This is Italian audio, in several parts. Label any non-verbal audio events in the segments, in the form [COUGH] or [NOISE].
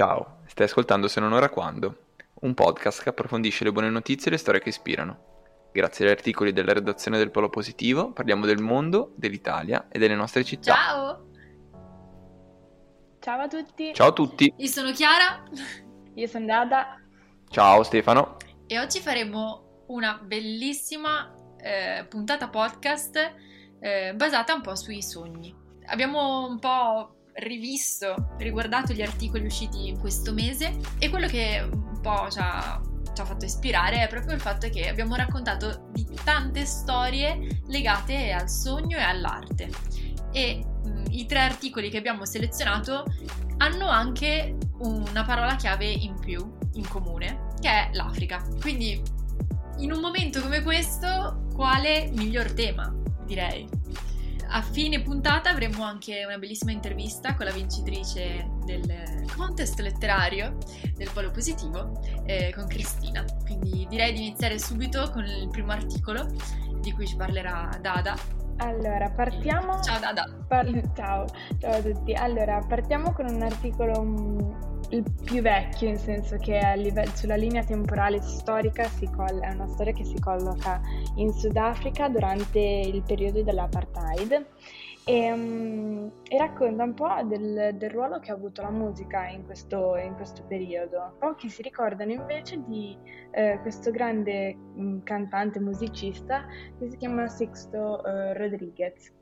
Ciao, stai ascoltando Se non ora quando, un podcast che approfondisce le buone notizie e le storie che ispirano. Grazie agli articoli della redazione del Polo Positivo parliamo del mondo, dell'Italia e delle nostre città. Ciao! Ciao a tutti! Ciao a tutti! Io sono Chiara. Io sono Dada. Ciao Stefano! E oggi faremo una bellissima eh, puntata podcast eh, basata un po' sui sogni. Abbiamo un po' rivisto, riguardato gli articoli usciti in questo mese e quello che un po' ci ha, ci ha fatto ispirare è proprio il fatto che abbiamo raccontato di tante storie legate al sogno e all'arte. E mh, i tre articoli che abbiamo selezionato hanno anche una parola chiave in più, in comune, che è l'Africa. Quindi in un momento come questo, quale miglior tema, direi? A fine puntata avremo anche una bellissima intervista con la vincitrice del contest letterario del Polo Positivo, eh, con Cristina. Quindi direi di iniziare subito con il primo articolo di cui ci parlerà Dada. Allora, partiamo... Ciao Dada! Par- ciao, ciao a tutti. Allora, partiamo con un articolo il più vecchio, nel senso che livello, sulla linea temporale storica coll- è una storia che si colloca in Sudafrica durante il periodo dell'apartheid e, um, e racconta un po' del, del, ruolo che ha avuto la musica in questo, in questo periodo. Pochi si ricordano invece di eh, questo grande um, cantante musicista che si chiama Sixto uh, Rodriguez.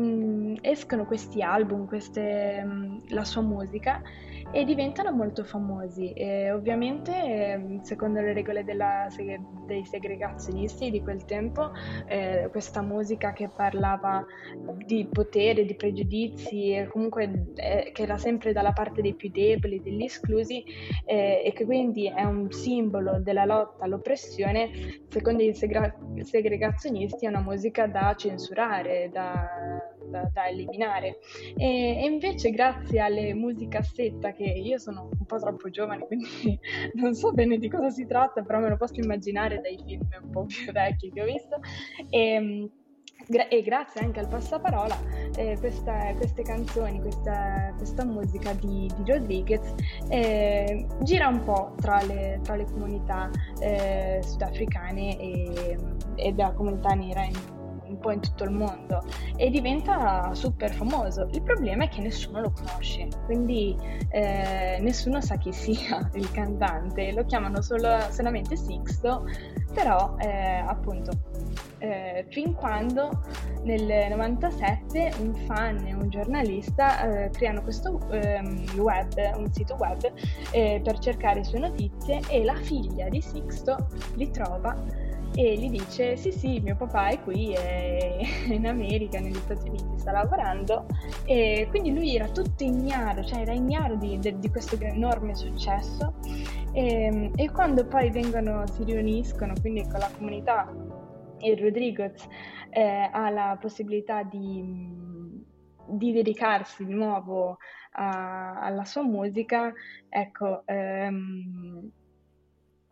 Mm, escono questi album, queste, um, la sua musica e diventano molto famosi. E ovviamente, ehm, secondo le regole della, dei segregazionisti di quel tempo, eh, questa musica che parlava di potere, di pregiudizi, e comunque eh, che era sempre dalla parte dei più deboli, degli esclusi, eh, e che quindi è un simbolo della lotta all'oppressione, secondo i segra- segregazionisti è una musica da censurare, da, da, da eliminare. E, e invece, grazie alle musicassetta che io sono un po' troppo giovane, [LAUGHS] quindi non so bene di cosa si tratta, però me lo posso immaginare dai film un po' più vecchi che ho visto. E, ehm, e grazie anche al passaparola, eh, questa, queste canzoni, questa, questa musica di, di Rodriguez eh, gira un po' tra le, tra le comunità eh, sudafricane e, e della comunità nera in, un po' in tutto il mondo e diventa super famoso. Il problema è che nessuno lo conosce, quindi eh, nessuno sa chi sia [LAUGHS] il cantante, lo chiamano solo, solamente Sixto, però eh, appunto eh, fin quando nel 97 un fan e un giornalista eh, creano questo ehm, web, un sito web eh, per cercare sue notizie e la figlia di Sixto li trova e gli dice sì sì mio papà è qui è [LAUGHS] in America negli Stati Uniti sta lavorando. E quindi lui era tutto ignaro cioè era ignaro di, di, questo enorme successo. E, e, quando poi vengono si riuniscono quindi con la comunità e Rodriguez eh, ha la possibilità di, di dedicarsi di nuovo a, alla sua musica ecco ehm,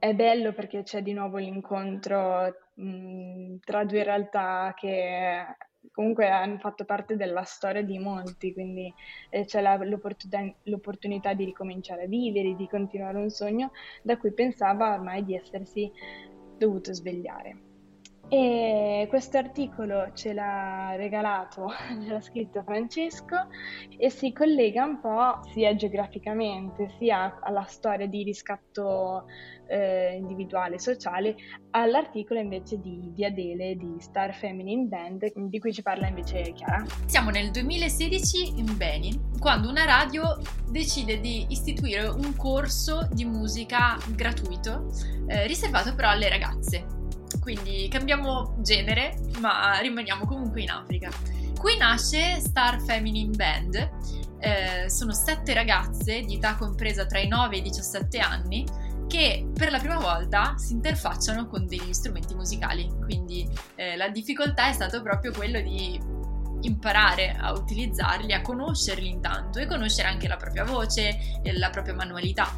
è bello perché c'è di nuovo l'incontro mh, tra due realtà che comunque hanno fatto parte della storia di molti, quindi eh, c'è la, l'opportunità, l'opportunità di ricominciare a vivere, di continuare un sogno da cui pensava ormai di essersi dovuto svegliare. E questo articolo ce l'ha regalato, [LAUGHS] ce l'ha scritto Francesco e si collega un po' sia geograficamente sia alla storia di riscatto eh, individuale e sociale, all'articolo invece di, di, Adele di Star Feminine Band, di cui ci parla invece Chiara. Siamo nel 2016 in Benin, quando una radio decide di istituire un corso di musica gratuito, eh, riservato però alle ragazze quindi cambiamo genere, ma rimaniamo comunque in Africa. Qui nasce Star Feminine Band, eh, sono sette ragazze di età compresa tra i 9 e i 17 anni che per la prima volta si interfacciano con degli strumenti musicali, quindi eh, la difficoltà è stato proprio quello di imparare a utilizzarli, a conoscerli intanto e conoscere anche la propria voce e la propria manualità.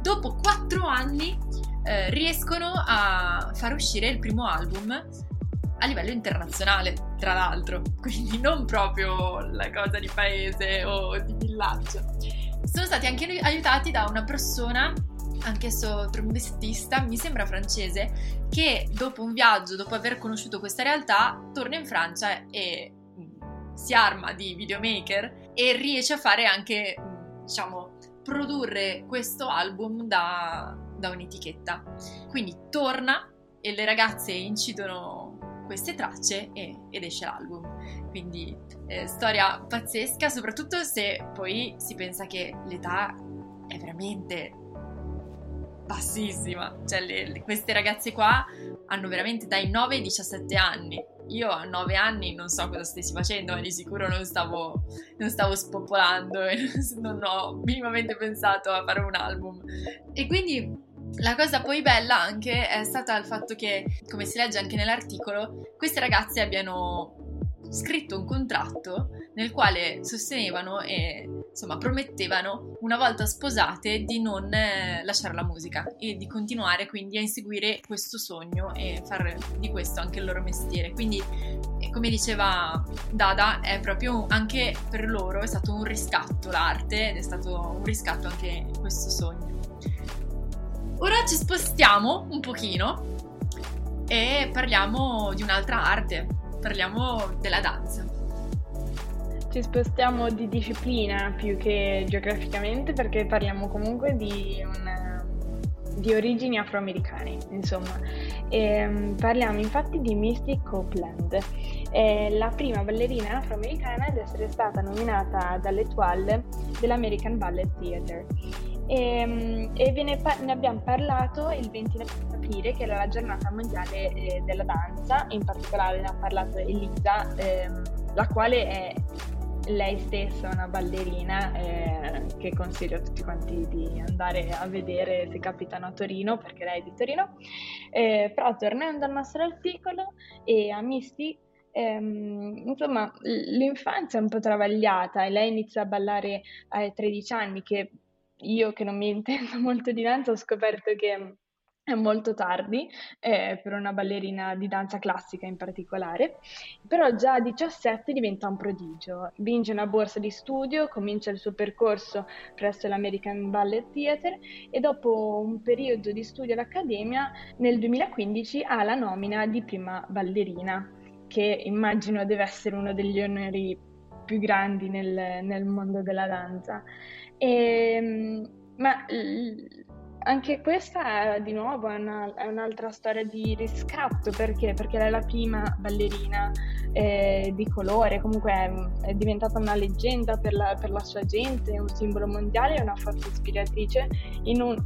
Dopo quattro anni eh, riescono a far uscire il primo album a livello internazionale, tra l'altro, [LAUGHS] quindi non proprio la cosa di paese o di villaggio. sono stati anche aiutati da una persona anch'esso trombettista, mi sembra francese, che dopo un viaggio, dopo aver conosciuto questa realtà, torna in Francia e mm, si arma di videomaker e riesce a fare anche, mm, diciamo, produrre questo album da, da un'etichetta. Quindi torna e le ragazze incidono queste tracce e, ed esce l'album. Quindi eh, storia pazzesca, soprattutto se poi si pensa che l'età è veramente bassissima. Cioè, le, le, queste ragazze qua hanno veramente dai 9 ai 17 anni. Io a 9 anni non so cosa stessi facendo, ma di sicuro non stavo, non stavo spopolando e [LAUGHS] non ho minimamente pensato a fare un album. E quindi la cosa poi bella anche è stata il fatto che, come si legge anche nell'articolo, queste ragazze abbiano scritto un contratto nel quale sostenevano e insomma promettevano una volta sposate di non eh, lasciare la musica e di continuare quindi a inseguire questo sogno e fare di questo anche il loro mestiere. Quindi eh, come diceva Dada è proprio anche per loro è stato un riscatto l'arte ed è stato un riscatto anche questo sogno. Ora ci spostiamo un pochino e parliamo di un'altra arte, parliamo della danza. Ci spostiamo di disciplina più che geograficamente perché parliamo comunque di, una, di origini afroamericane, insomma. E, ehm, parliamo infatti di Misty Copeland, è la prima ballerina afroamericana ad essere stata nominata dall'Etoile dell'American Ballet Theatre. E, ehm, e pa- ne abbiamo parlato il 29 aprile, che era la giornata mondiale eh, della danza, in particolare ne ha parlato Elisa, ehm, la quale è lei stessa una ballerina eh, che consiglio a tutti quanti di andare a vedere se capitano a Torino perché lei è di Torino. Eh, però tornando al nostro articolo e a Misty ehm, insomma l'infanzia è un po' travagliata e lei inizia a ballare ai 13 anni che io che non mi [LAUGHS] intendo molto di danza ho scoperto che è molto tardi eh, per una ballerina di danza classica in particolare, però già a 17 diventa un prodigio, vince una borsa di studio, comincia il suo percorso presso l'American Ballet Theatre e dopo un periodo di studio all'Accademia nel 2015 ha la nomina di prima ballerina, che immagino deve essere uno degli onori più grandi nel, nel mondo della danza. E, ehm, ma anche questa di nuovo è, una, è, un'altra storia di riscatto. Perché? Perché lei è la prima ballerina eh, di colore, comunque è, è, diventata una leggenda per la, per la sua gente, un simbolo mondiale e una forte ispiratrice. In un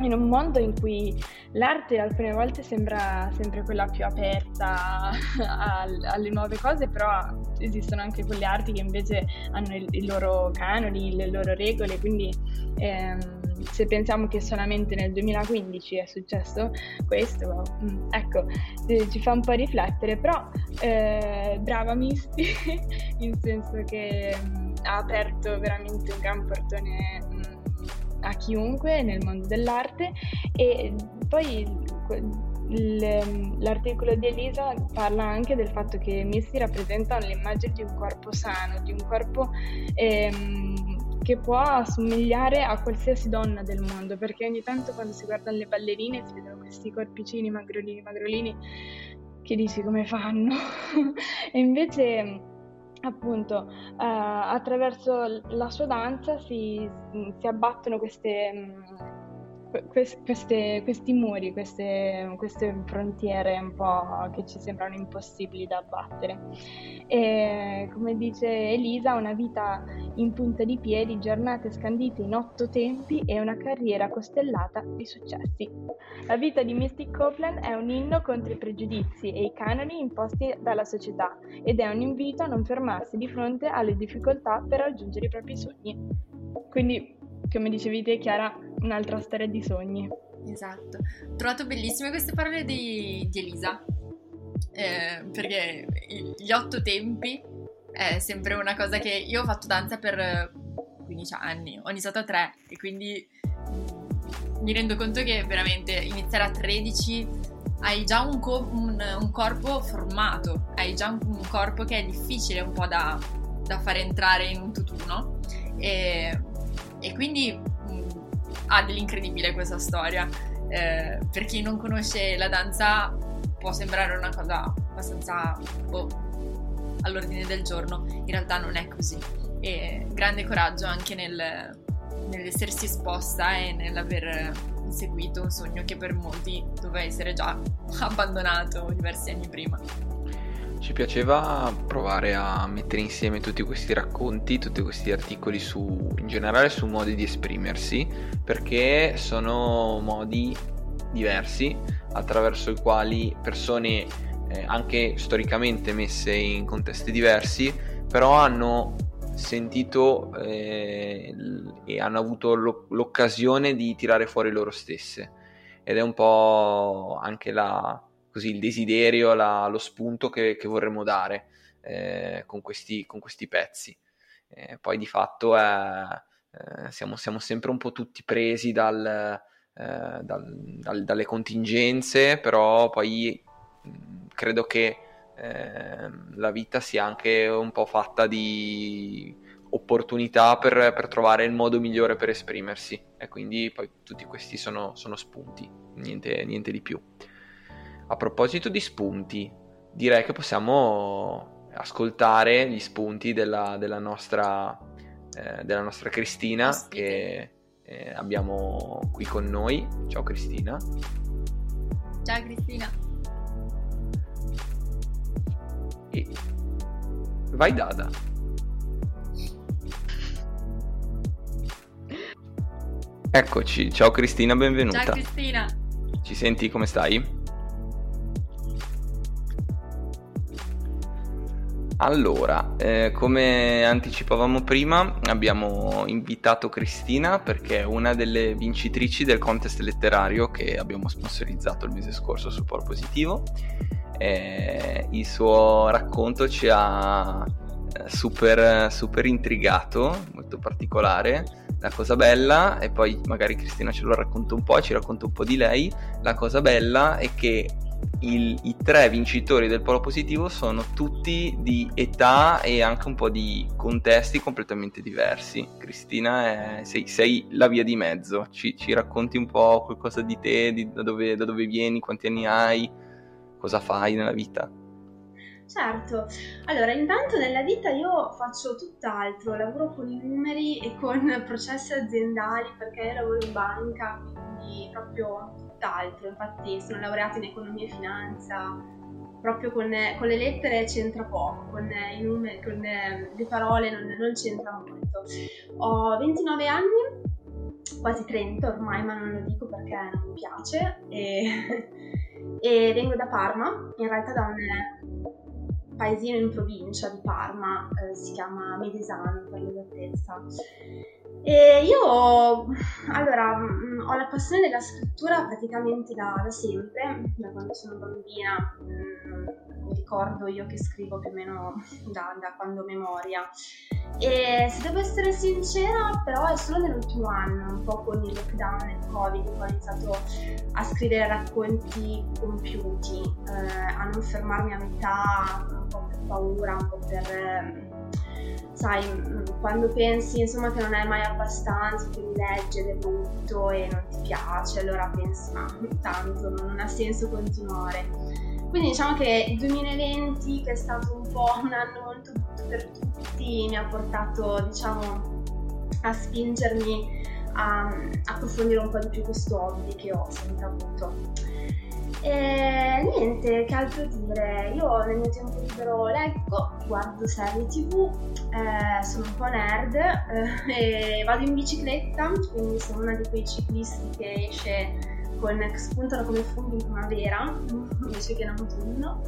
in un mondo in cui l'arte alcune volte sembra sempre quella più aperta [LAUGHS] alle nuove cose, però esistono anche quelle arti che invece hanno i, loro canoni, le loro regole, quindi ehm, se pensiamo che solamente nel 2015 è successo questo, mm, ecco, eh, ci fa un po' riflettere, però eh, brava Misty, [LAUGHS] in senso che mm, ha aperto veramente un gran portone a chiunque nel mondo dell'arte e poi l'articolo di Elisa parla anche del fatto che Misty rappresenta l'immagine di un corpo sano, di un corpo ehm, che può assomigliare a qualsiasi donna del mondo, perché ogni tanto quando si guardano le ballerine si vedono questi corpicini magrolini, magrolini, che dici come fanno? [LAUGHS] e invece appunto eh, attraverso la sua danza si, si abbattono queste, mm, queste, questi muri, queste, queste, frontiere un po' che ci sembrano impossibili da abbattere. E come dice Elisa, una vita in punta di piedi, giornate scandite in otto tempi e una carriera costellata di successi. La vita di Mystic Copeland è un inno contro i pregiudizi e i canoni imposti dalla società ed è un invito a non fermarsi di fronte alle difficoltà per raggiungere i propri sogni. Quindi come dicevi te Chiara, un'altra storia di sogni. Esatto, ho trovato bellissime queste parole di, di Elisa, eh, perché gli otto tempi è sempre una cosa che io ho fatto danza per 15 anni, ho iniziato a 3 e quindi mi rendo conto che veramente iniziare a 13 hai già un, co- un, un corpo formato, hai già un, un, corpo che è difficile un po' da, da fare entrare in un tutt'uno. E e quindi ha dell'incredibile questa storia. Eh, per chi non conosce la danza può sembrare una cosa abbastanza boh, all'ordine del giorno, in realtà non è così. E grande coraggio anche nel, nell'essersi esposta e nell'aver inseguito un sogno che per molti doveva essere già [LAUGHS] abbandonato diversi anni prima. Ci piaceva provare a mettere insieme tutti questi racconti, tutti questi articoli su, in generale su modi di esprimersi, perché sono modi diversi attraverso i quali persone eh, anche storicamente messe in contesti diversi, però hanno sentito eh, e hanno avuto l'occasione di tirare fuori loro stesse. Ed è un po' anche la, così, il desiderio, la, lo spunto che, che vorremmo dare eh, con, questi, con, questi, pezzi. Eh, poi di fatto eh, siamo, siamo, sempre un po' tutti presi dal, eh, dal, dal, dalle contingenze, però poi mh, credo che eh, la vita sia anche un po' fatta di opportunità per, per, trovare il modo migliore per esprimersi e quindi poi tutti questi sono, sono spunti, niente, niente, di più. A proposito di spunti, direi che possiamo ascoltare gli spunti della, della, nostra, eh, della nostra, Cristina Ospite. che eh, abbiamo qui con noi. Ciao Cristina. Ciao Cristina. E vai Dada. Eccoci, ciao Cristina, benvenuta. Ciao Cristina. Ci senti come stai? Allora, eh, come anticipavamo prima, abbiamo invitato Cristina perché è una delle vincitrici del contest letterario che abbiamo sponsorizzato il mese scorso su Polo Positivo. Eh, il suo racconto ci ha eh, super, super intrigato, molto particolare la cosa bella, e poi magari Cristina ce lo racconta un po', ci racconta un po' di lei, la cosa bella è che il, i tre vincitori del polo positivo sono tutti di età e anche un po' di contesti completamente diversi. Cristina, è, sei, sei, la via di mezzo, ci, ci, racconti un po' qualcosa di te, di, da, dove, da dove vieni, quanti anni hai, cosa fai nella vita? Certo, allora intanto nella vita io faccio tutt'altro, lavoro con i numeri e con processi aziendali perché io lavoro in banca, quindi proprio tutt'altro, infatti sono laureata in economia e finanza, proprio con, con le lettere c'entra poco, con, numeri, con le parole non, non c'entra molto. Ho 29 anni, quasi 30 ormai, ma non lo dico perché non mi piace e, [LAUGHS] e vengo da Parma, in realtà da un paesino in provincia di Parma, eh, si chiama Medesano per l'esattezza. E io allora mm, ho la passione della scrittura praticamente da, da sempre, da quando sono bambina. Mm, mi ricordo io che scrivo più o meno da, da, quando memoria. E se devo essere sincera, però è solo nell'ultimo anno, un po' con il lockdown e il covid, ho iniziato a scrivere racconti compiuti, eh, a non fermarmi a metà, un po' per paura, un po' per... Sai, mm, quando pensi insomma che non è mai abbastanza, che mi legge ed è brutto e non ti piace, allora pensi ma tanto non ha senso continuare. Quindi diciamo che il 2020, che è stato un po' un anno molto brutto per tutti, mi ha portato diciamo a spingermi a approfondire un po' di più questo hobby che ho sempre avuto. E niente, che altro dire? Io nel mio tempo libero leggo, guardo serie tv, eh, sono un po' nerd eh, e vado in bicicletta, quindi sono una di quei ciclisti che esce con, che spuntano come funghi in primavera [LAUGHS] invece che in autunno.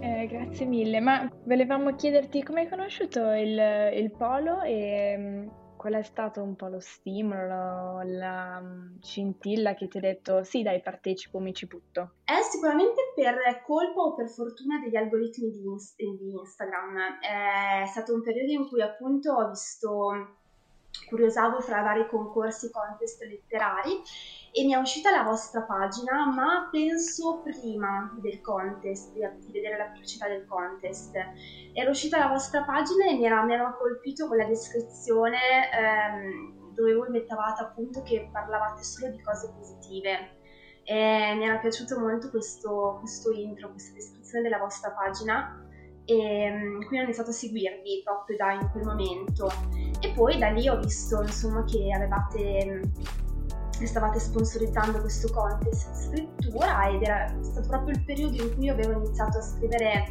Eh, grazie mille, ma volevamo chiederti come hai conosciuto il, il polo e mm, qual è stato un po' lo stimolo, la mm, scintilla che ti ha detto sì dai partecipo, mi ci butto? È sicuramente per colpa o per fortuna degli algoritmi di, di Instagram. È stato un periodo in cui appunto ho visto curiosavo fra vari concorsi, contest letterari e mi è uscita la vostra pagina, ma penso prima del contest, di, vedere la pubblicità del contest. Era uscita la vostra pagina e mi era, mi era colpito con la descrizione ehm, dove voi mettavate appunto che parlavate solo di cose positive. E mi era piaciuto molto questo, questo intro, questa descrizione della vostra pagina e ehm, quindi ho iniziato a seguirvi proprio da in quel momento. E poi da lì ho visto insomma che avevate stavate sponsorizzando questo contest di scrittura ed era stato proprio il periodo in cui avevo iniziato a scrivere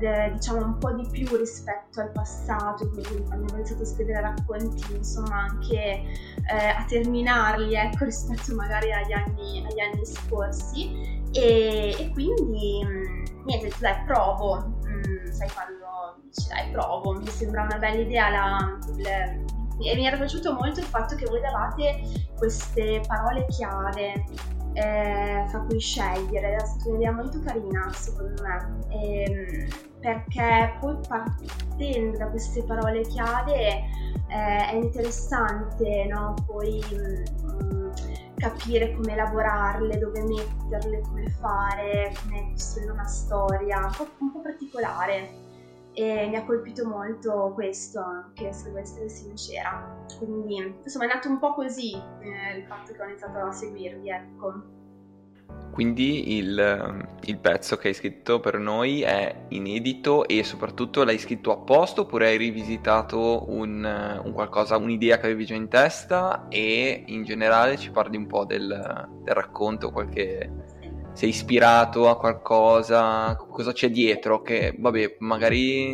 eh, diciamo un po' di più rispetto al passato, quindi quando ho iniziato a scrivere racconti, insomma anche eh, a terminarli, ecco, [LAUGHS] rispetto magari agli anni, agli anni scorsi. E, e quindi mh, niente, dai, provo, sai quando dici dai, provo, mi sembra una bella idea la, il, e mi era piaciuto molto il fatto che voi davate queste parole chiave eh, fra cui scegliere, è stata un'idea molto carina secondo me, e, ehm, perché poi partendo da queste parole chiave eh, è interessante no? poi mh, mm, capire come elaborarle, dove metterle, come fare, come costruire una storia, un po', un po particolare. E mi ha colpito molto questo anche se devo essere sincera. Quindi insomma è nato un po' così eh, il fatto che ho iniziato a seguirvi ecco quindi il, il, pezzo che hai scritto per noi è inedito e soprattutto l'hai scritto apposta oppure hai rivisitato un, un qualcosa, un'idea che avevi già in testa e in generale ci parli un po' del, del racconto, qualche, sei ispirato a qualcosa, cosa c'è dietro, che vabbè, magari,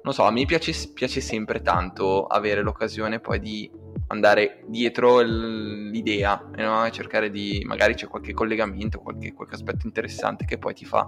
non so, a me piace, piace sempre tanto avere l'occasione poi di andare dietro l'idea e no? cercare di, magari c'è qualche collegamento, qualche, qualche aspetto interessante che poi ti fa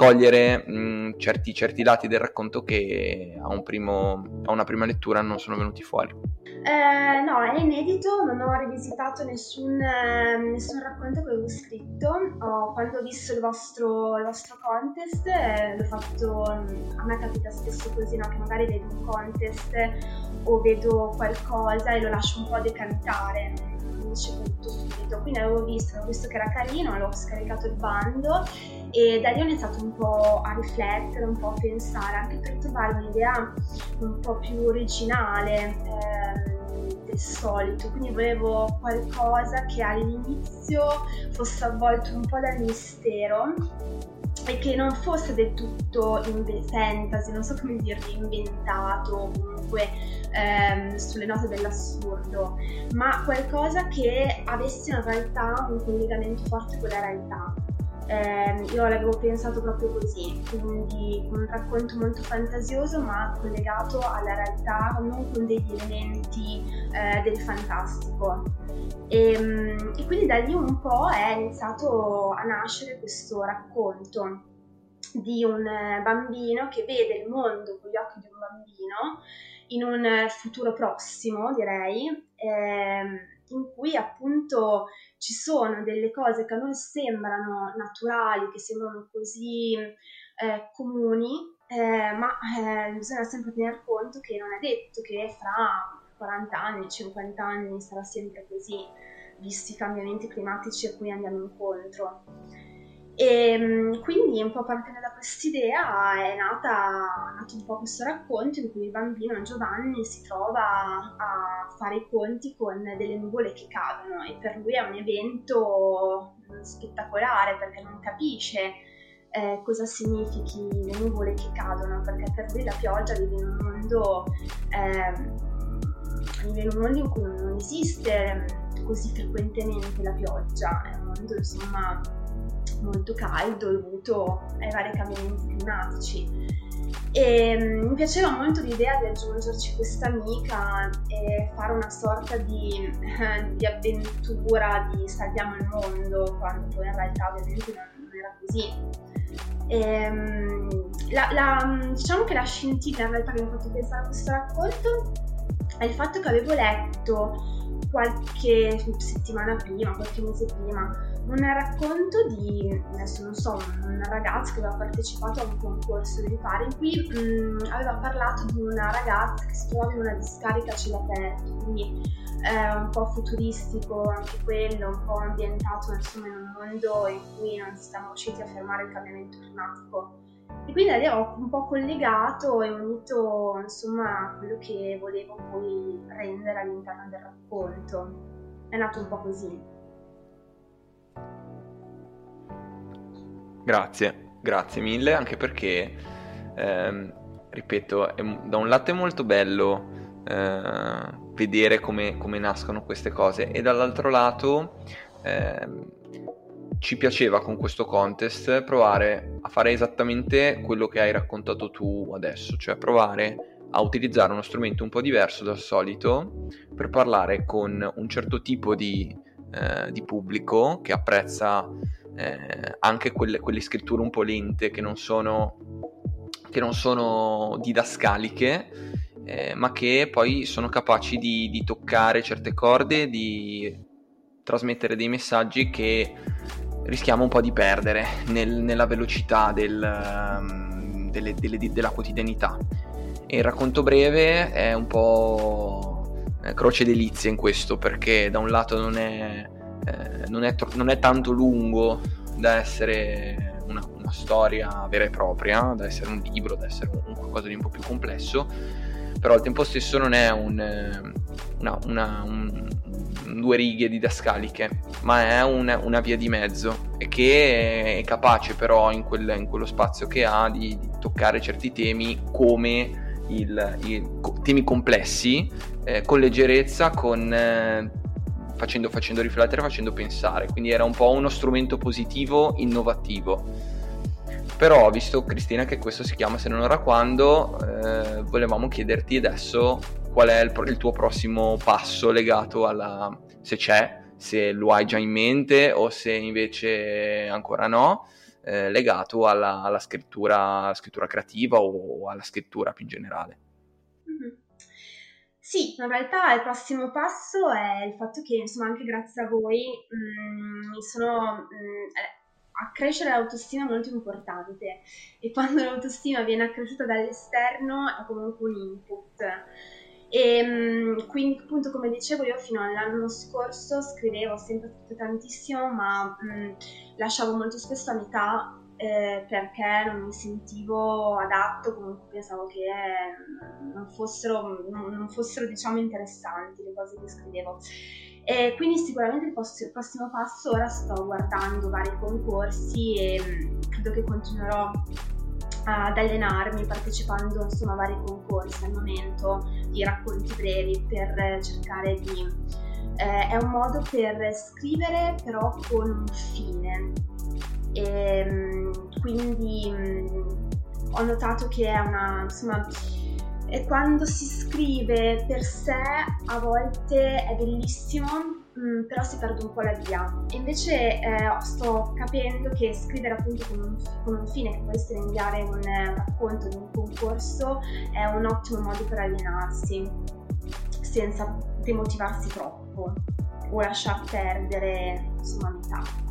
cogliere mh, certi, certi, lati del racconto che a, un primo, a, una prima lettura non sono venuti fuori. Eh, no, è inedito, non ho rivisitato nessun, eh, nessun racconto che avevo scritto. Oh, quando ho visto il vostro, il vostro contest, eh, l'ho fatto. A me capita spesso così, no? Che magari vedo un contest o vedo qualcosa e lo lascio un po' decantare finisce tutto subito. Quindi avevo visto, avevo visto che era carino, avevo scaricato il bando e da lì ho iniziato un po' a riflettere, un po' a pensare, anche per trovare un'idea un po' più originale eh, del solito. Quindi volevo qualcosa che all'inizio fosse avvolto un po' dal mistero e che non fosse del tutto in fantasy, non so come dirvi, inventato comunque ehm, sulle note dell'assurdo, ma qualcosa che avesse in realtà un collegamento forte con la realtà. Eh, io l'avevo pensato proprio così, quindi un racconto molto fantasioso ma collegato alla realtà, non con degli elementi eh, del fantastico. E, ehm, e, quindi da lì un po' è iniziato a nascere questo racconto di un bambino che vede il mondo con gli occhi di un bambino in un futuro prossimo, direi, ehm, in cui appunto ci sono delle cose che a noi sembrano naturali, che sembrano così eh, comuni, eh, ma eh, bisogna sempre tener conto che non è detto che fra 40 anni, 50 anni sarà sempre così, visti i cambiamenti climatici a cui andiamo incontro. E ehm, quindi un po' partendo da quest'idea è, nata, nato un po' questo racconto in cui il bambino Giovanni si trova a fare i conti con delle nuvole che cadono e per lui è un evento spettacolare perché non capisce eh, cosa significhi le nuvole che cadono perché per lui la pioggia vive in un mondo, eh, vive in un mondo in cui non esiste così frequentemente la pioggia, è un mondo insomma molto caldo dovuto ai vari cambiamenti climatici. E um, mi piaceva molto l'idea di aggiungerci questa amica e fare una sorta di, [LAUGHS] di avventura, di salviamo il mondo, quando poi in realtà ovviamente non, non era così. E, um, la, la, diciamo che la scintilla in realtà che mi ha fatto pensare a questo racconto è il fatto che avevo letto qualche settimana prima, qualche mese prima, un racconto di, adesso non so, un ragazzo che aveva partecipato a un concorso di pari in cui mh, mm, aveva parlato di una ragazza che si trovava in una discarica a cielo aperto, quindi eh, un po' futuristico anche quello, un po' ambientato insomma in un mondo in cui non siamo riusciti a fermare il cambiamento climatico. E quindi lì ho un po' collegato e unito insomma quello che volevo poi rendere all'interno del racconto. È nato un po' così. Grazie, grazie mille, anche perché, ehm, ripeto, è, da un lato è molto bello eh, vedere come, come, nascono queste cose e dall'altro lato ehm, ci piaceva con questo contest provare a fare esattamente quello che hai raccontato tu adesso, cioè provare a utilizzare uno strumento un po' diverso dal solito per parlare con un certo tipo di, eh, di pubblico che apprezza eh, anche quelle, quelle, scritture un po' lente che non sono, che non sono didascaliche, eh, ma che poi sono capaci di, di, toccare certe corde, di trasmettere dei messaggi che rischiamo un po' di perdere nel, nella velocità del, um, delle, delle, della quotidianità. E il racconto breve è un po' eh, croce delizia in questo, perché da un lato non è eh, non, è tro- non, è tanto lungo da essere una, una, storia vera e propria, da essere un libro, da essere un, qualcosa di un po' più complesso, però al tempo stesso non è un, eh, una, una, un, due righe didascaliche, ma è una via di mezzo e che è capace però in, quel, in quello spazio che ha di, di toccare certi temi come il, temi complessi eh, con leggerezza, con eh, facendo, facendo riflettere, facendo pensare, quindi era un po' uno strumento positivo, innovativo. Però, visto Cristina che questo si chiama Se non ora quando, eh, volevamo chiederti adesso qual è il, il, tuo prossimo passo legato alla... se c'è, se lo hai già in mente o se invece ancora no, eh, legato alla, alla, scrittura, alla, scrittura, creativa o alla scrittura più in generale. Sì, in realtà il prossimo passo è il fatto che, insomma, anche grazie a voi mh, mm, sono... Mh, mm, eh, accrescere l'autostima è molto importante e quando [LAUGHS] l'autostima viene accresciuta dall'esterno è comunque un input. E mm, quindi, appunto, come dicevo, io fino all'anno scorso scrivevo sempre tantissimo, ma mh, lasciavo molto spesso a metà eh, perché non mi sentivo adatto, comunque pensavo che eh, non fossero, non, non fossero diciamo, interessanti le cose che scrivevo. E quindi sicuramente il, post- il, prossimo passo ora sto guardando vari concorsi e mm, credo che continuerò ad allenarmi partecipando insomma, a vari concorsi al momento di racconti brevi per cercare di... Eh, è un modo per scrivere però con un fine e, ehm, quindi mh, mm, ho notato che è una, insomma, e quando si scrive per sé a volte è bellissimo, mh, mm, però si perde un po' la via. E invece eh, sto capendo che scrivere appunto con un, con un fine, che può essere inviare un, un racconto di un concorso, è un ottimo modo per allenarsi, senza demotivarsi troppo o lasciar perdere insomma metà.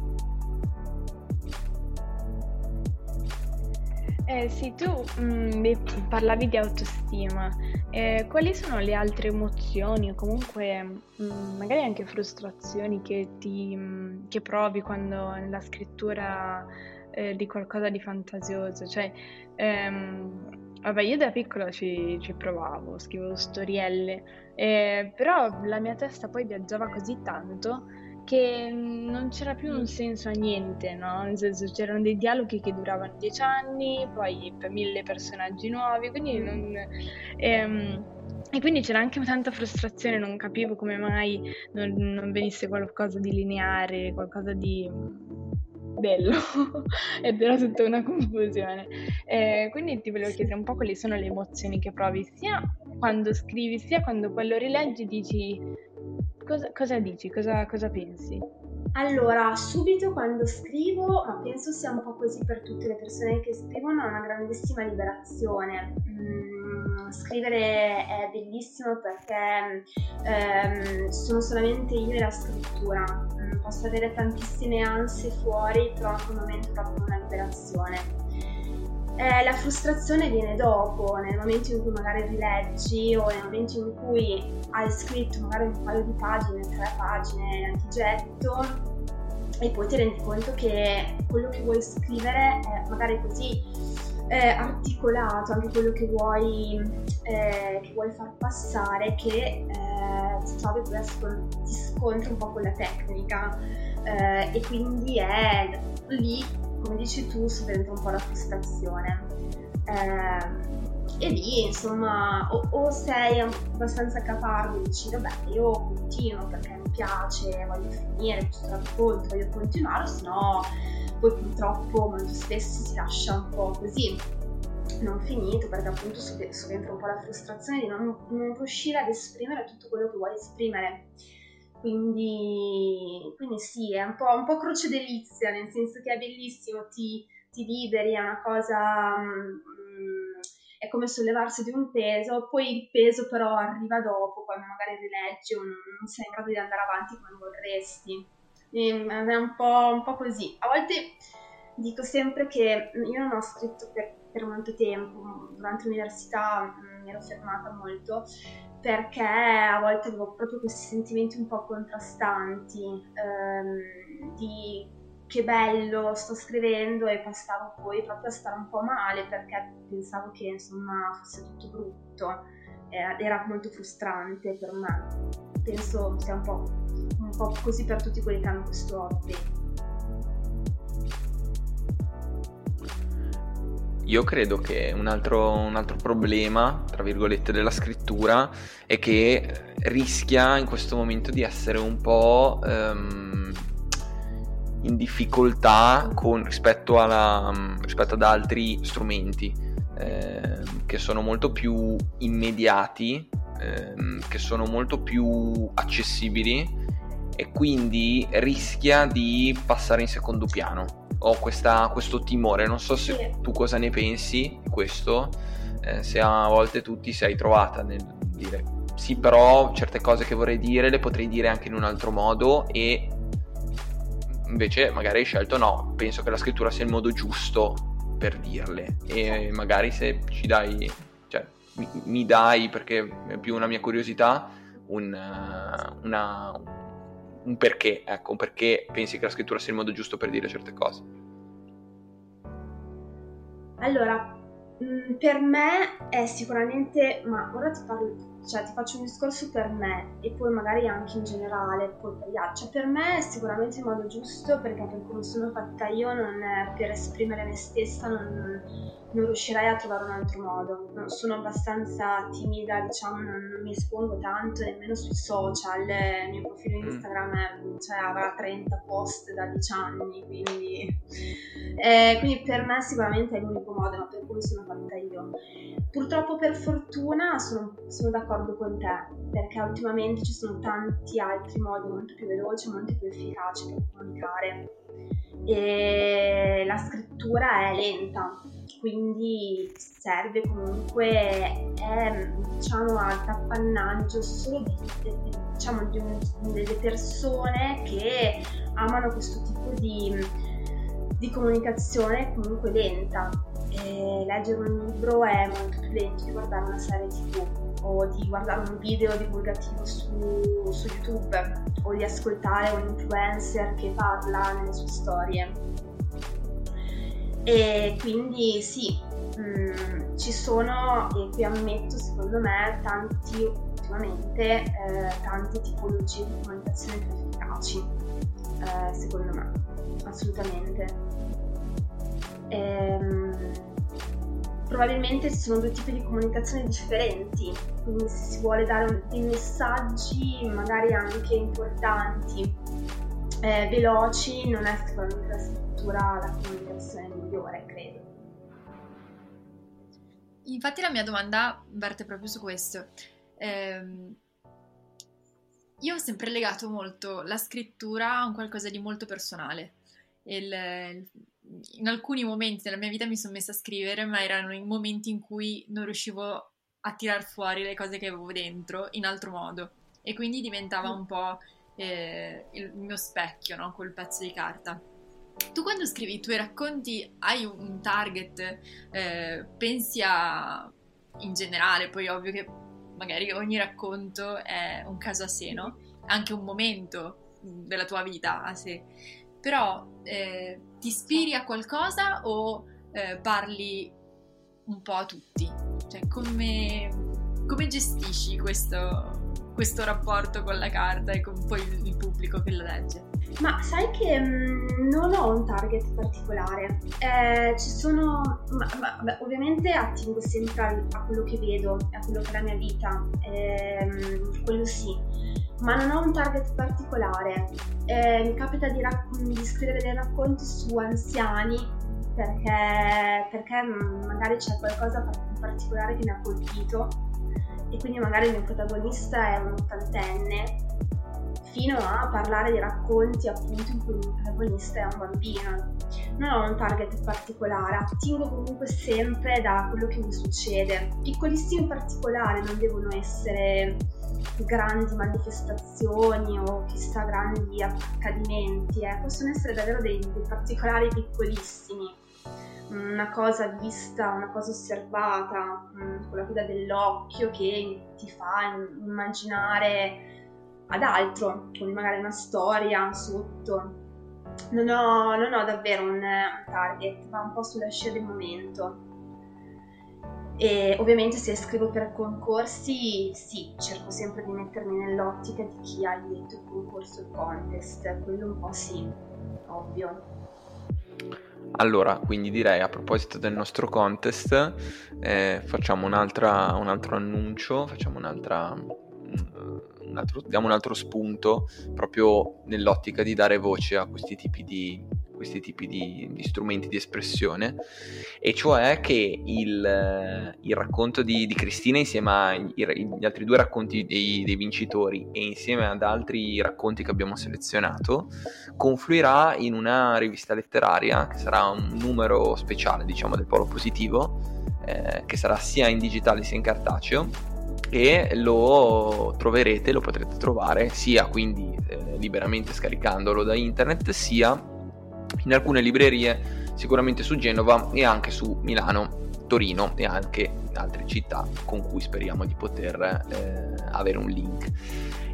Eh, sì, tu mm, parlavi di autostima. Eh, quali sono le altre emozioni o comunque mm, magari anche frustrazioni che, ti, mm, che provi quando nella scrittura eh, di qualcosa di fantasioso? Cioè, ehm, vabbè, io da piccola ci, ci provavo, scrivevo storielle, eh, però la mia testa poi viaggiava così tanto che non c'era più un senso a niente, no? Nel senso c'erano dei dialoghi che duravano dieci anni, poi mille personaggi nuovi, quindi non... Ehm, e quindi c'era anche tanta frustrazione, non capivo come mai non, non venisse qualcosa di lineare, qualcosa di bello [LAUGHS] ed era tutta una confusione. Eh, quindi ti volevo chiedere un po' quali sono le emozioni che provi sia quando scrivi, sia quando poi lo rileggi dici Cosa, cosa dici? Cosa, cosa, pensi? Allora, subito quando scrivo, ma penso sia un po' così per tutte le persone che scrivono, è una grandissima liberazione. Mm, scrivere è bellissimo perché ehm, sono solamente io e la scrittura. mh, posso avere tantissime ansie fuori, però in quel momento proprio una liberazione. Eh, la frustrazione viene dopo, nel momento in cui magari rileggi o nel momento in cui hai scritto magari un paio di pagine, tre pagine antigetto e poi ti rendi conto che quello che vuoi scrivere è magari così eh, articolato, anche quello che vuoi, eh, che vuoi far passare, che eh, ti trovi ti scontri un po' con la tecnica eh, e quindi è lì come dici tu, subentra un po' la frustrazione. Eh, e lì, insomma, o, o, sei abbastanza capardo e dici, vabbè, io continuo perché mi piace, voglio finire questo racconto, voglio continuare, se no poi purtroppo molto spesso si lascia un po' così non finito perché appunto subentra un po' la frustrazione di non, non riuscire ad esprimere tutto quello che vuoi esprimere. Quindi, quindi sì, è un po', un po', croce delizia, nel senso che è bellissimo, ti, ti liberi, è una cosa... Mm, è come sollevarsi di un peso, poi il peso però arriva dopo, quando magari rileggi o non, sei in grado di andare avanti come vorresti. E è un po', un po' così. A volte dico sempre che io non ho scritto per, per molto tempo, durante l'università mm, mi ero fermata molto perché a volte avevo proprio questi sentimenti un po' contrastanti ehm, di che bello sto scrivendo e passavo poi proprio a stare un po' male perché pensavo che insomma fosse tutto brutto. Era molto frustrante per me. Penso sia un po', un po' così per tutti quelli che hanno questo hobby Io credo che un altro, un altro, problema, tra virgolette, della scrittura è che rischia in questo momento di essere un po' um, in difficoltà con, rispetto, alla, rispetto, ad altri strumenti eh, che sono molto più immediati, eh, che sono molto più accessibili e quindi rischia di passare in secondo piano ho questa, questo timore, non so se tu cosa ne pensi di questo, eh, se a volte tu ti sei trovata nel dire sì però certe cose che vorrei dire le potrei dire anche in un altro modo e invece magari hai scelto no, penso che la scrittura sia il modo giusto per dirle. E magari se ci dai, cioè mi, mi dai perché è più una mia curiosità, un, una, un perché, ecco, un perché pensi che la scrittura sia il modo giusto per dire certe cose. Allora, mm, per me è sicuramente, ma ora ti parlo cioè ti faccio un discorso per me e poi magari anche in generale, poi per gli altri. Cioè, per me è sicuramente il modo giusto perché per come sono fatta io, non è per esprimere me stessa, non, non riuscirei a trovare un altro modo. Non sono abbastanza timida, diciamo, non, non, mi espongo tanto nemmeno sui social. Il mio profilo mm. Instagram è, cioè, avrà 30 post da 10 anni, quindi... Eh, quindi per me sicuramente è l'unico modo, ma per come sono fatta io. Purtroppo per fortuna sono, sono d'accordo con te, perché ultimamente ci sono tanti altri modi molto più veloci, molto più efficaci per comunicare. E la scrittura è lenta, quindi serve comunque, è diciamo ad appannaggio solo di, diciamo, di un, delle persone che amano questo tipo di, di comunicazione comunque lenta. E leggere un libro è molto più lento di guardare una serie tv o di guardare un video divulgativo su, su YouTube o di ascoltare un influencer che parla nelle sue storie e quindi sì, mh, mm, ci sono, e qui ammetto secondo me, tanti ultimamente, eh, tante tipologie di comunicazione più efficaci, eh, secondo me, assolutamente. Ehm, probabilmente ci sono due tipi di comunicazione differenti, quindi se si vuole dare dei messaggi magari anche importanti, eh, veloci, non è sicuramente la scrittura la comunicazione migliore, credo. Infatti la mia domanda verte proprio su questo. Eh, io ho sempre legato molto la scrittura a un qualcosa di molto personale. Il, in alcuni momenti della mia vita mi sono messa a scrivere, ma erano i momenti in cui non riuscivo a tirar fuori le cose che avevo dentro in altro modo. E quindi diventava un po' eh, il mio specchio, no? Col pezzo di carta. Tu quando scrivi i tuoi racconti hai un target, eh, pensi a in generale, poi ovvio che magari ogni racconto è un caso a sé, no? Anche un momento della tua vita a sé. Però eh, ti ispiri a qualcosa o eh, parli un po' a tutti? Cioè, come, come gestisci questo, questo rapporto con la carta e con poi il pubblico che la legge? Ma sai che mh, mm, non ho un target particolare. Eh, ci sono. Ma, ma, beh, ovviamente attingo sempre a quello che vedo, a quello che è la mia vita, ehm, quello sì. Ma non ho un target particolare. Eh, mi capita di, rac- di, scrivere dei racconti su anziani perché, perché mm, magari c'è qualcosa in particolare che mi ha colpito e quindi magari il mio protagonista è un ottantenne fino a parlare di racconti appunto in cui il protagonista è un bambino. Non ho un target particolare, attingo comunque sempre da quello che mi succede. Piccolissimi particolari, non devono essere grandi manifestazioni o chissà grandi accadimenti, eh. possono essere davvero dei, dei particolari piccolissimi una cosa vista, una cosa osservata, con la guida dell'occhio che ti fa immaginare ad altro, con magari una storia sotto. Non ho, non ho davvero un, target, va un po' sulla scia del momento. E ovviamente se scrivo per concorsi, sì, cerco sempre di mettermi nell'ottica di chi ha dietro il concorso il contest, quello un po' sì, ovvio. Allora, quindi direi a proposito del nostro contest, eh, facciamo un altro annuncio, facciamo un'altra un altro, diamo un altro spunto proprio nell'ottica di dare voce a questi tipi di, questi tipi di, di strumenti di espressione e cioè che il, il racconto di, di, Cristina insieme agli altri due racconti dei, dei, vincitori e insieme ad altri racconti che abbiamo selezionato confluirà in una rivista letteraria che sarà un numero speciale diciamo del polo positivo eh, che sarà sia in digitale sia in cartaceo e lo troverete, lo potrete trovare sia quindi eh, liberamente scaricandolo da internet sia in alcune librerie sicuramente su Genova e anche su Milano, Torino e anche altre città con cui speriamo di poter eh, avere un link.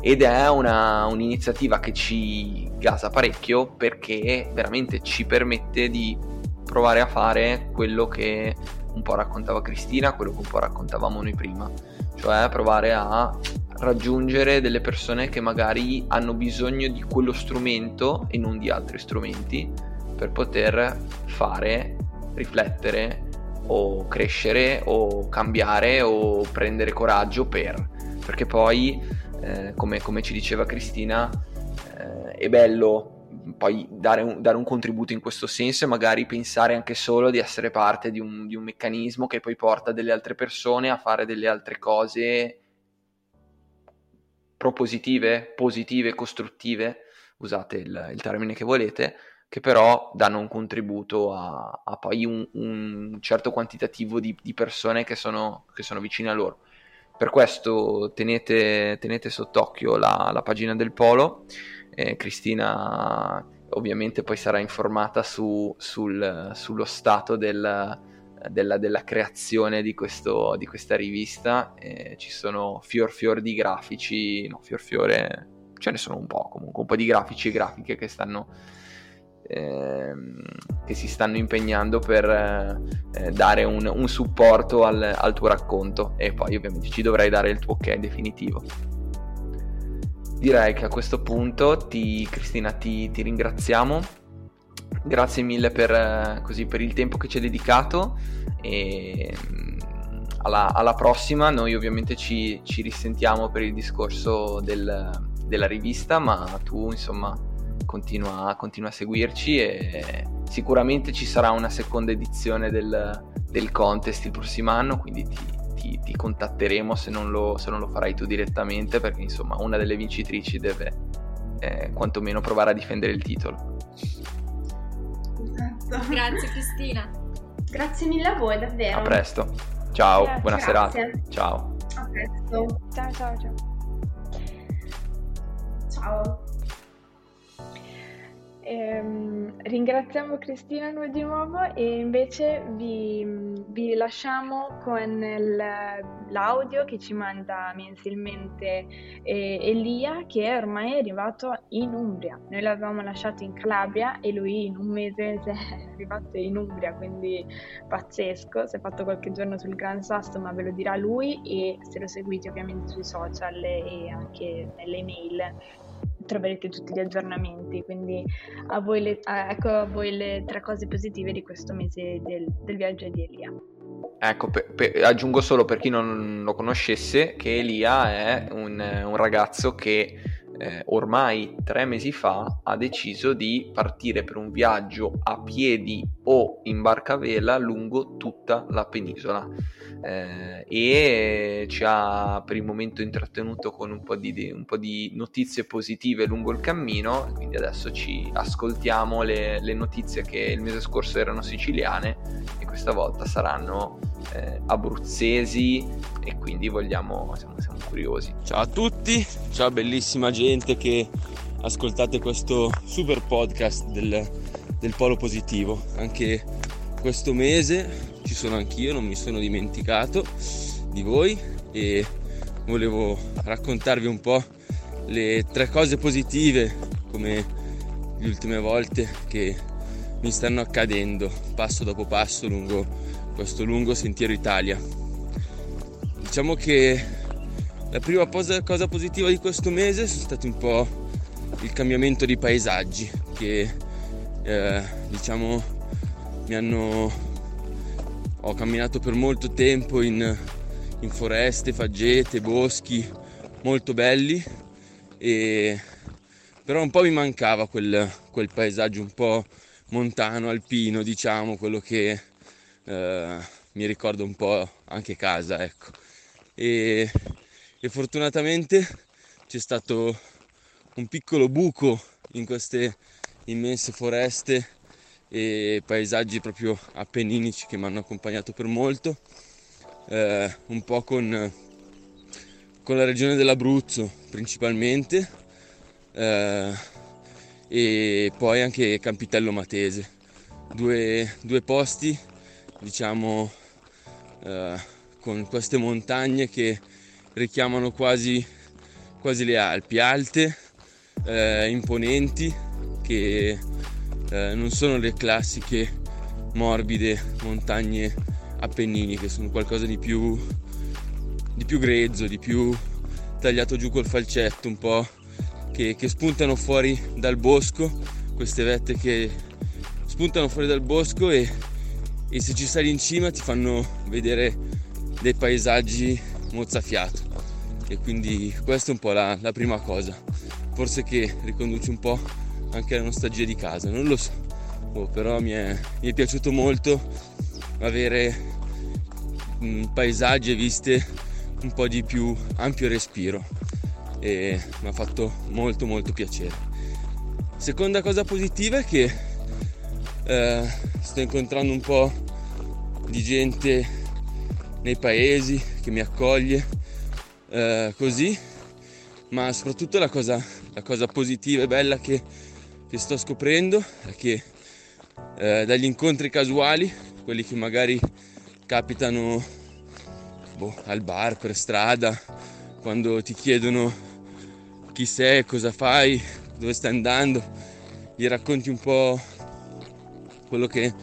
Ed è una, un'iniziativa che ci gasa parecchio perché veramente ci permette di provare a fare quello che un po' raccontava Cristina, quello che un po' raccontavamo noi prima cioè provare a raggiungere delle persone che magari hanno bisogno di quello strumento e non di altri strumenti per poter fare, riflettere o crescere o cambiare o prendere coraggio per. Perché poi eh, come, come, ci diceva Cristina eh, è bello poi dare un, dare un, contributo in questo senso e magari pensare anche solo di essere parte di un, di un, meccanismo che poi porta delle altre persone a fare delle altre cose propositive, positive, costruttive, usate il, il termine che volete, che però danno un contributo a, a poi un, un, certo quantitativo di, di persone che sono, che sono, vicine a loro. Per questo tenete, tenete sott'occhio la, la pagina del Polo eh, Cristina ovviamente poi sarà informata su, sul, sullo stato del, della, della, creazione di, questo, di questa rivista. Eh, ci sono fior fior di grafici, no, fior fiore, ce ne sono un po' comunque, un po' di grafici e grafiche che stanno ehm, che si stanno impegnando per eh, dare un, un supporto al, al, tuo racconto e poi ovviamente ci dovrai dare il tuo ok definitivo direi che a questo punto ti, Cristina ti, ti ringraziamo. Grazie mille per, eh, così, per, il tempo che ci hai dedicato e mm, alla, alla prossima. Noi ovviamente ci, ci, risentiamo per il discorso del, della rivista ma tu insomma continua, continua, a seguirci e sicuramente ci sarà una seconda edizione del, del contest il prossimo anno quindi ti, ti, ti contatteremo se non, lo, se non, lo, farai tu direttamente perché insomma una delle vincitrici deve eh, quantomeno provare a difendere il titolo. Esatto. Grazie Cristina. Grazie mille a voi davvero. A presto. Ciao, Grazie. buona Grazie. serata. Ciao. A presto. Ciao ciao ciao. Ciao. Ehm, ringraziamo Cristina di nuovo e invece vi, vi lasciamo con l'audio che ci manda mensilmente eh, Elia che ormai è arrivato in Umbria. Noi l'avevamo lasciato in Calabria e lui in un mese [LAUGHS] è arrivato in Umbria, quindi pazzesco. Si è fatto qualche giorno sul Gran Sasso, ma ve lo dirà lui e se lo seguite ovviamente sui social e anche nelle email troverete tutti gli aggiornamenti. Quindi a voi le, ecco a voi le tre cose positive di questo mese del, del viaggio di Elia. Ecco, per, per, aggiungo solo per chi non lo conoscesse che Elia è un, un ragazzo che eh, ormai tre mesi fa ha deciso di partire per un viaggio a piedi o in barcavela lungo tutta la penisola eh, e ci ha per il momento intrattenuto con un po, di, un po' di notizie positive lungo il cammino, quindi adesso ci ascoltiamo le, le notizie che il mese scorso erano siciliane e questa volta saranno eh, abruzzesi e quindi vogliamo, siamo, siamo curiosi. Ciao a tutti, ciao bellissima gente che ascoltate questo super podcast del, del Polo Positivo. Anche questo mese ci sono anch'io, non mi sono dimenticato di voi e volevo raccontarvi un po' le tre cose positive come le ultime volte che mi stanno accadendo passo dopo passo lungo questo lungo sentiero Italia. Diciamo che la prima cosa, positiva di questo mese sono stati un po' il cambiamento di paesaggi che eh, diciamo mi hanno ho camminato per molto tempo in, in foreste, faggete, boschi molto belli e però un po' mi mancava quel, quel paesaggio un po' montano, alpino, diciamo, quello che eh, mi ricorda un po' anche casa, ecco. E, e fortunatamente c'è stato un piccolo buco in queste immense foreste e paesaggi proprio appenninici che mi hanno accompagnato per molto, eh, un po' con, con, la regione dell'Abruzzo principalmente eh, e poi anche Campitello Matese, due, due posti diciamo eh, con queste montagne che richiamano quasi, quasi le Alpi, alte, eh, imponenti che eh, non sono le classiche morbide montagne appenniniche, sono qualcosa di più, di più grezzo, di più tagliato giù col falcetto, un po' che, che spuntano fuori dal bosco, queste vette che spuntano fuori dal bosco e, e se ci sali in cima ti fanno vedere dei paesaggi mozzafiato e quindi questa è un po' la, la prima cosa. Forse che riconduce un po' anche la nostalgia di casa, non lo so, oh, però mi è, mi è, piaciuto molto avere mh, paesaggi e viste un po' di più ampio respiro. E mi ha fatto molto molto piacere. Seconda cosa positiva è che eh, sto incontrando un po' di gente nei paesi che mi accoglie eh, così, ma soprattutto la cosa, la cosa positiva e bella che che sto scoprendo è che eh, dagli incontri casuali, quelli che magari capitano boh, al bar, per strada, quando ti chiedono chi sei, cosa fai, dove stai andando, gli racconti un po' quello che,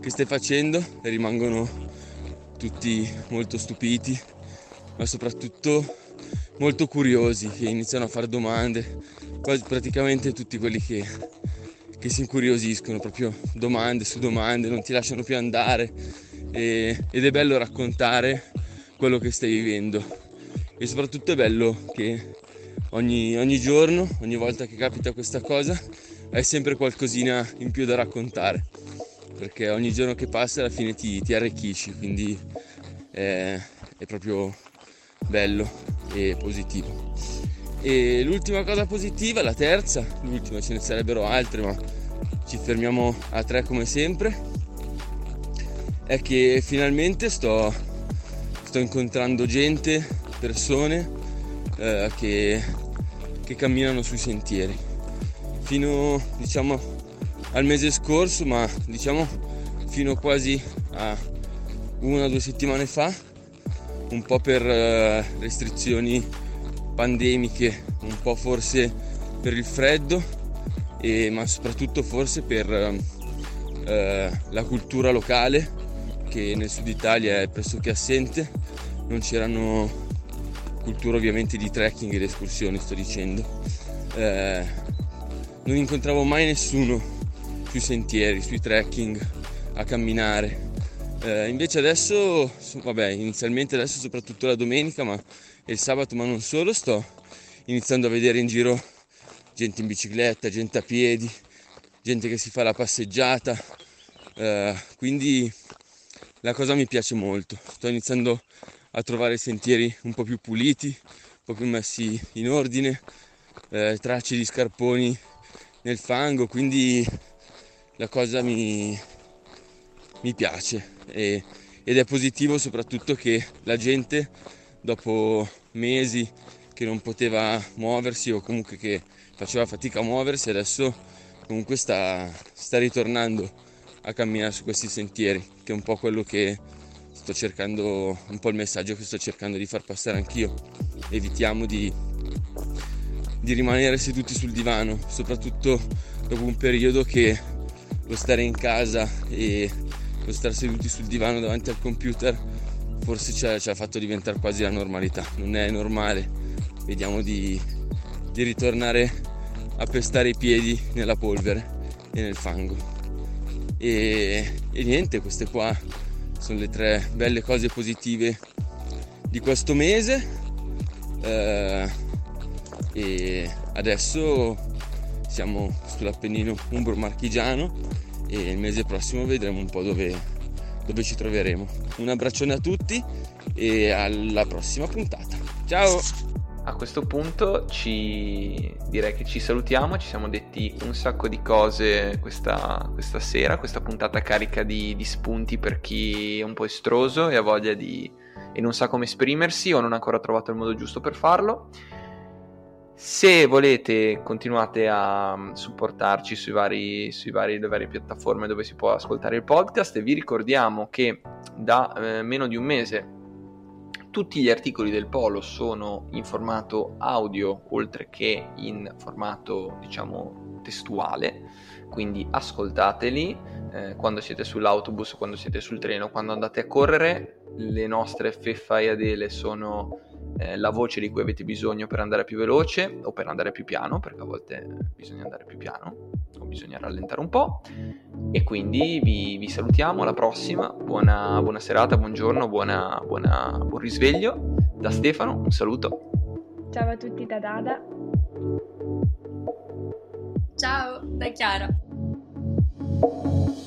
che stai facendo e rimangono tutti molto stupiti, ma soprattutto molto curiosi, che iniziano a fare domande quasi praticamente tutti quelli che, che si incuriosiscono, proprio domande su domande, non ti lasciano più andare e, ed è bello raccontare quello che stai vivendo. E soprattutto è bello che ogni, ogni giorno, ogni volta che capita questa cosa, hai sempre qualcosina in più da raccontare perché ogni giorno che passa alla fine ti, ti arricchisci, quindi è, è proprio bello e positivo. E l'ultima cosa positiva, la terza, l'ultima ce ne sarebbero altre, ma ci fermiamo a tre come sempre, è che finalmente sto, sto incontrando gente, persone eh, che, che camminano sui sentieri. Fino diciamo al mese scorso, ma diciamo fino quasi a una o due settimane fa, un po' per eh, restrizioni pandemiche, un po' forse per il freddo, e, ma soprattutto forse per eh, la cultura locale che nel sud Italia è pressoché assente, non c'erano cultura ovviamente di trekking e di escursioni sto dicendo. Eh, non incontravo mai nessuno sui sentieri, sui trekking, a camminare. Eh, invece adesso, vabbè, inizialmente adesso soprattutto la domenica, ma il sabato, ma non solo, sto iniziando a vedere in giro gente in bicicletta, gente a piedi, gente che si fa la passeggiata. Eh, quindi la cosa mi piace molto. Sto iniziando a trovare sentieri un po' più puliti, un po' più messi in ordine, eh, tracce di scarponi nel fango, quindi la cosa mi, mi piace e, ed è positivo soprattutto che la gente dopo mesi che non poteva muoversi o comunque che faceva fatica a muoversi adesso comunque sta, sta ritornando a camminare su questi sentieri che è un po' quello che sto cercando, un po' il messaggio che sto cercando di far passare anch'io. Evitiamo di, di rimanere seduti sul divano, soprattutto dopo un periodo che lo stare in casa e lo stare seduti sul divano davanti al computer forse ci ha, ci ha fatto diventare quasi la normalità. Non è normale, vediamo di, di ritornare a pestare i piedi nella polvere e nel fango. E, e niente, queste qua sono le tre belle cose positive di questo mese. Eh, e adesso siamo sull'Appennino umbro-marchigiano e il mese prossimo vedremo un po' dove, dove ci troveremo. Un abbraccione a tutti e alla prossima puntata. Ciao! a questo punto ci direi che ci salutiamo, ci siamo detti un sacco di cose questa, questa sera, questa puntata carica di, di, spunti per chi è un po' estroso e ha voglia di e non sa come esprimersi o non ha ancora trovato il modo giusto per farlo. Se volete continuate a supportarci sui vari, sui vari, le varie piattaforme dove si può ascoltare il podcast. E vi ricordiamo che da eh, meno di un mese tutti gli articoli del Polo sono in formato audio oltre che in formato diciamo testuale, quindi ascoltateli eh, quando siete sull'autobus, quando siete sul treno, quando andate a correre. Le nostre feffaiadele sono eh, la voce di cui avete bisogno per andare più veloce o per andare più piano, perché a volte bisogna andare più piano o bisogna rallentare un po'. E quindi vi, vi salutiamo, alla prossima, buona, buona serata, buongiorno, buona, buona, buon risveglio. Da Stefano, un saluto. Ciao a tutti da Dada. Ciao da Chiara. thank you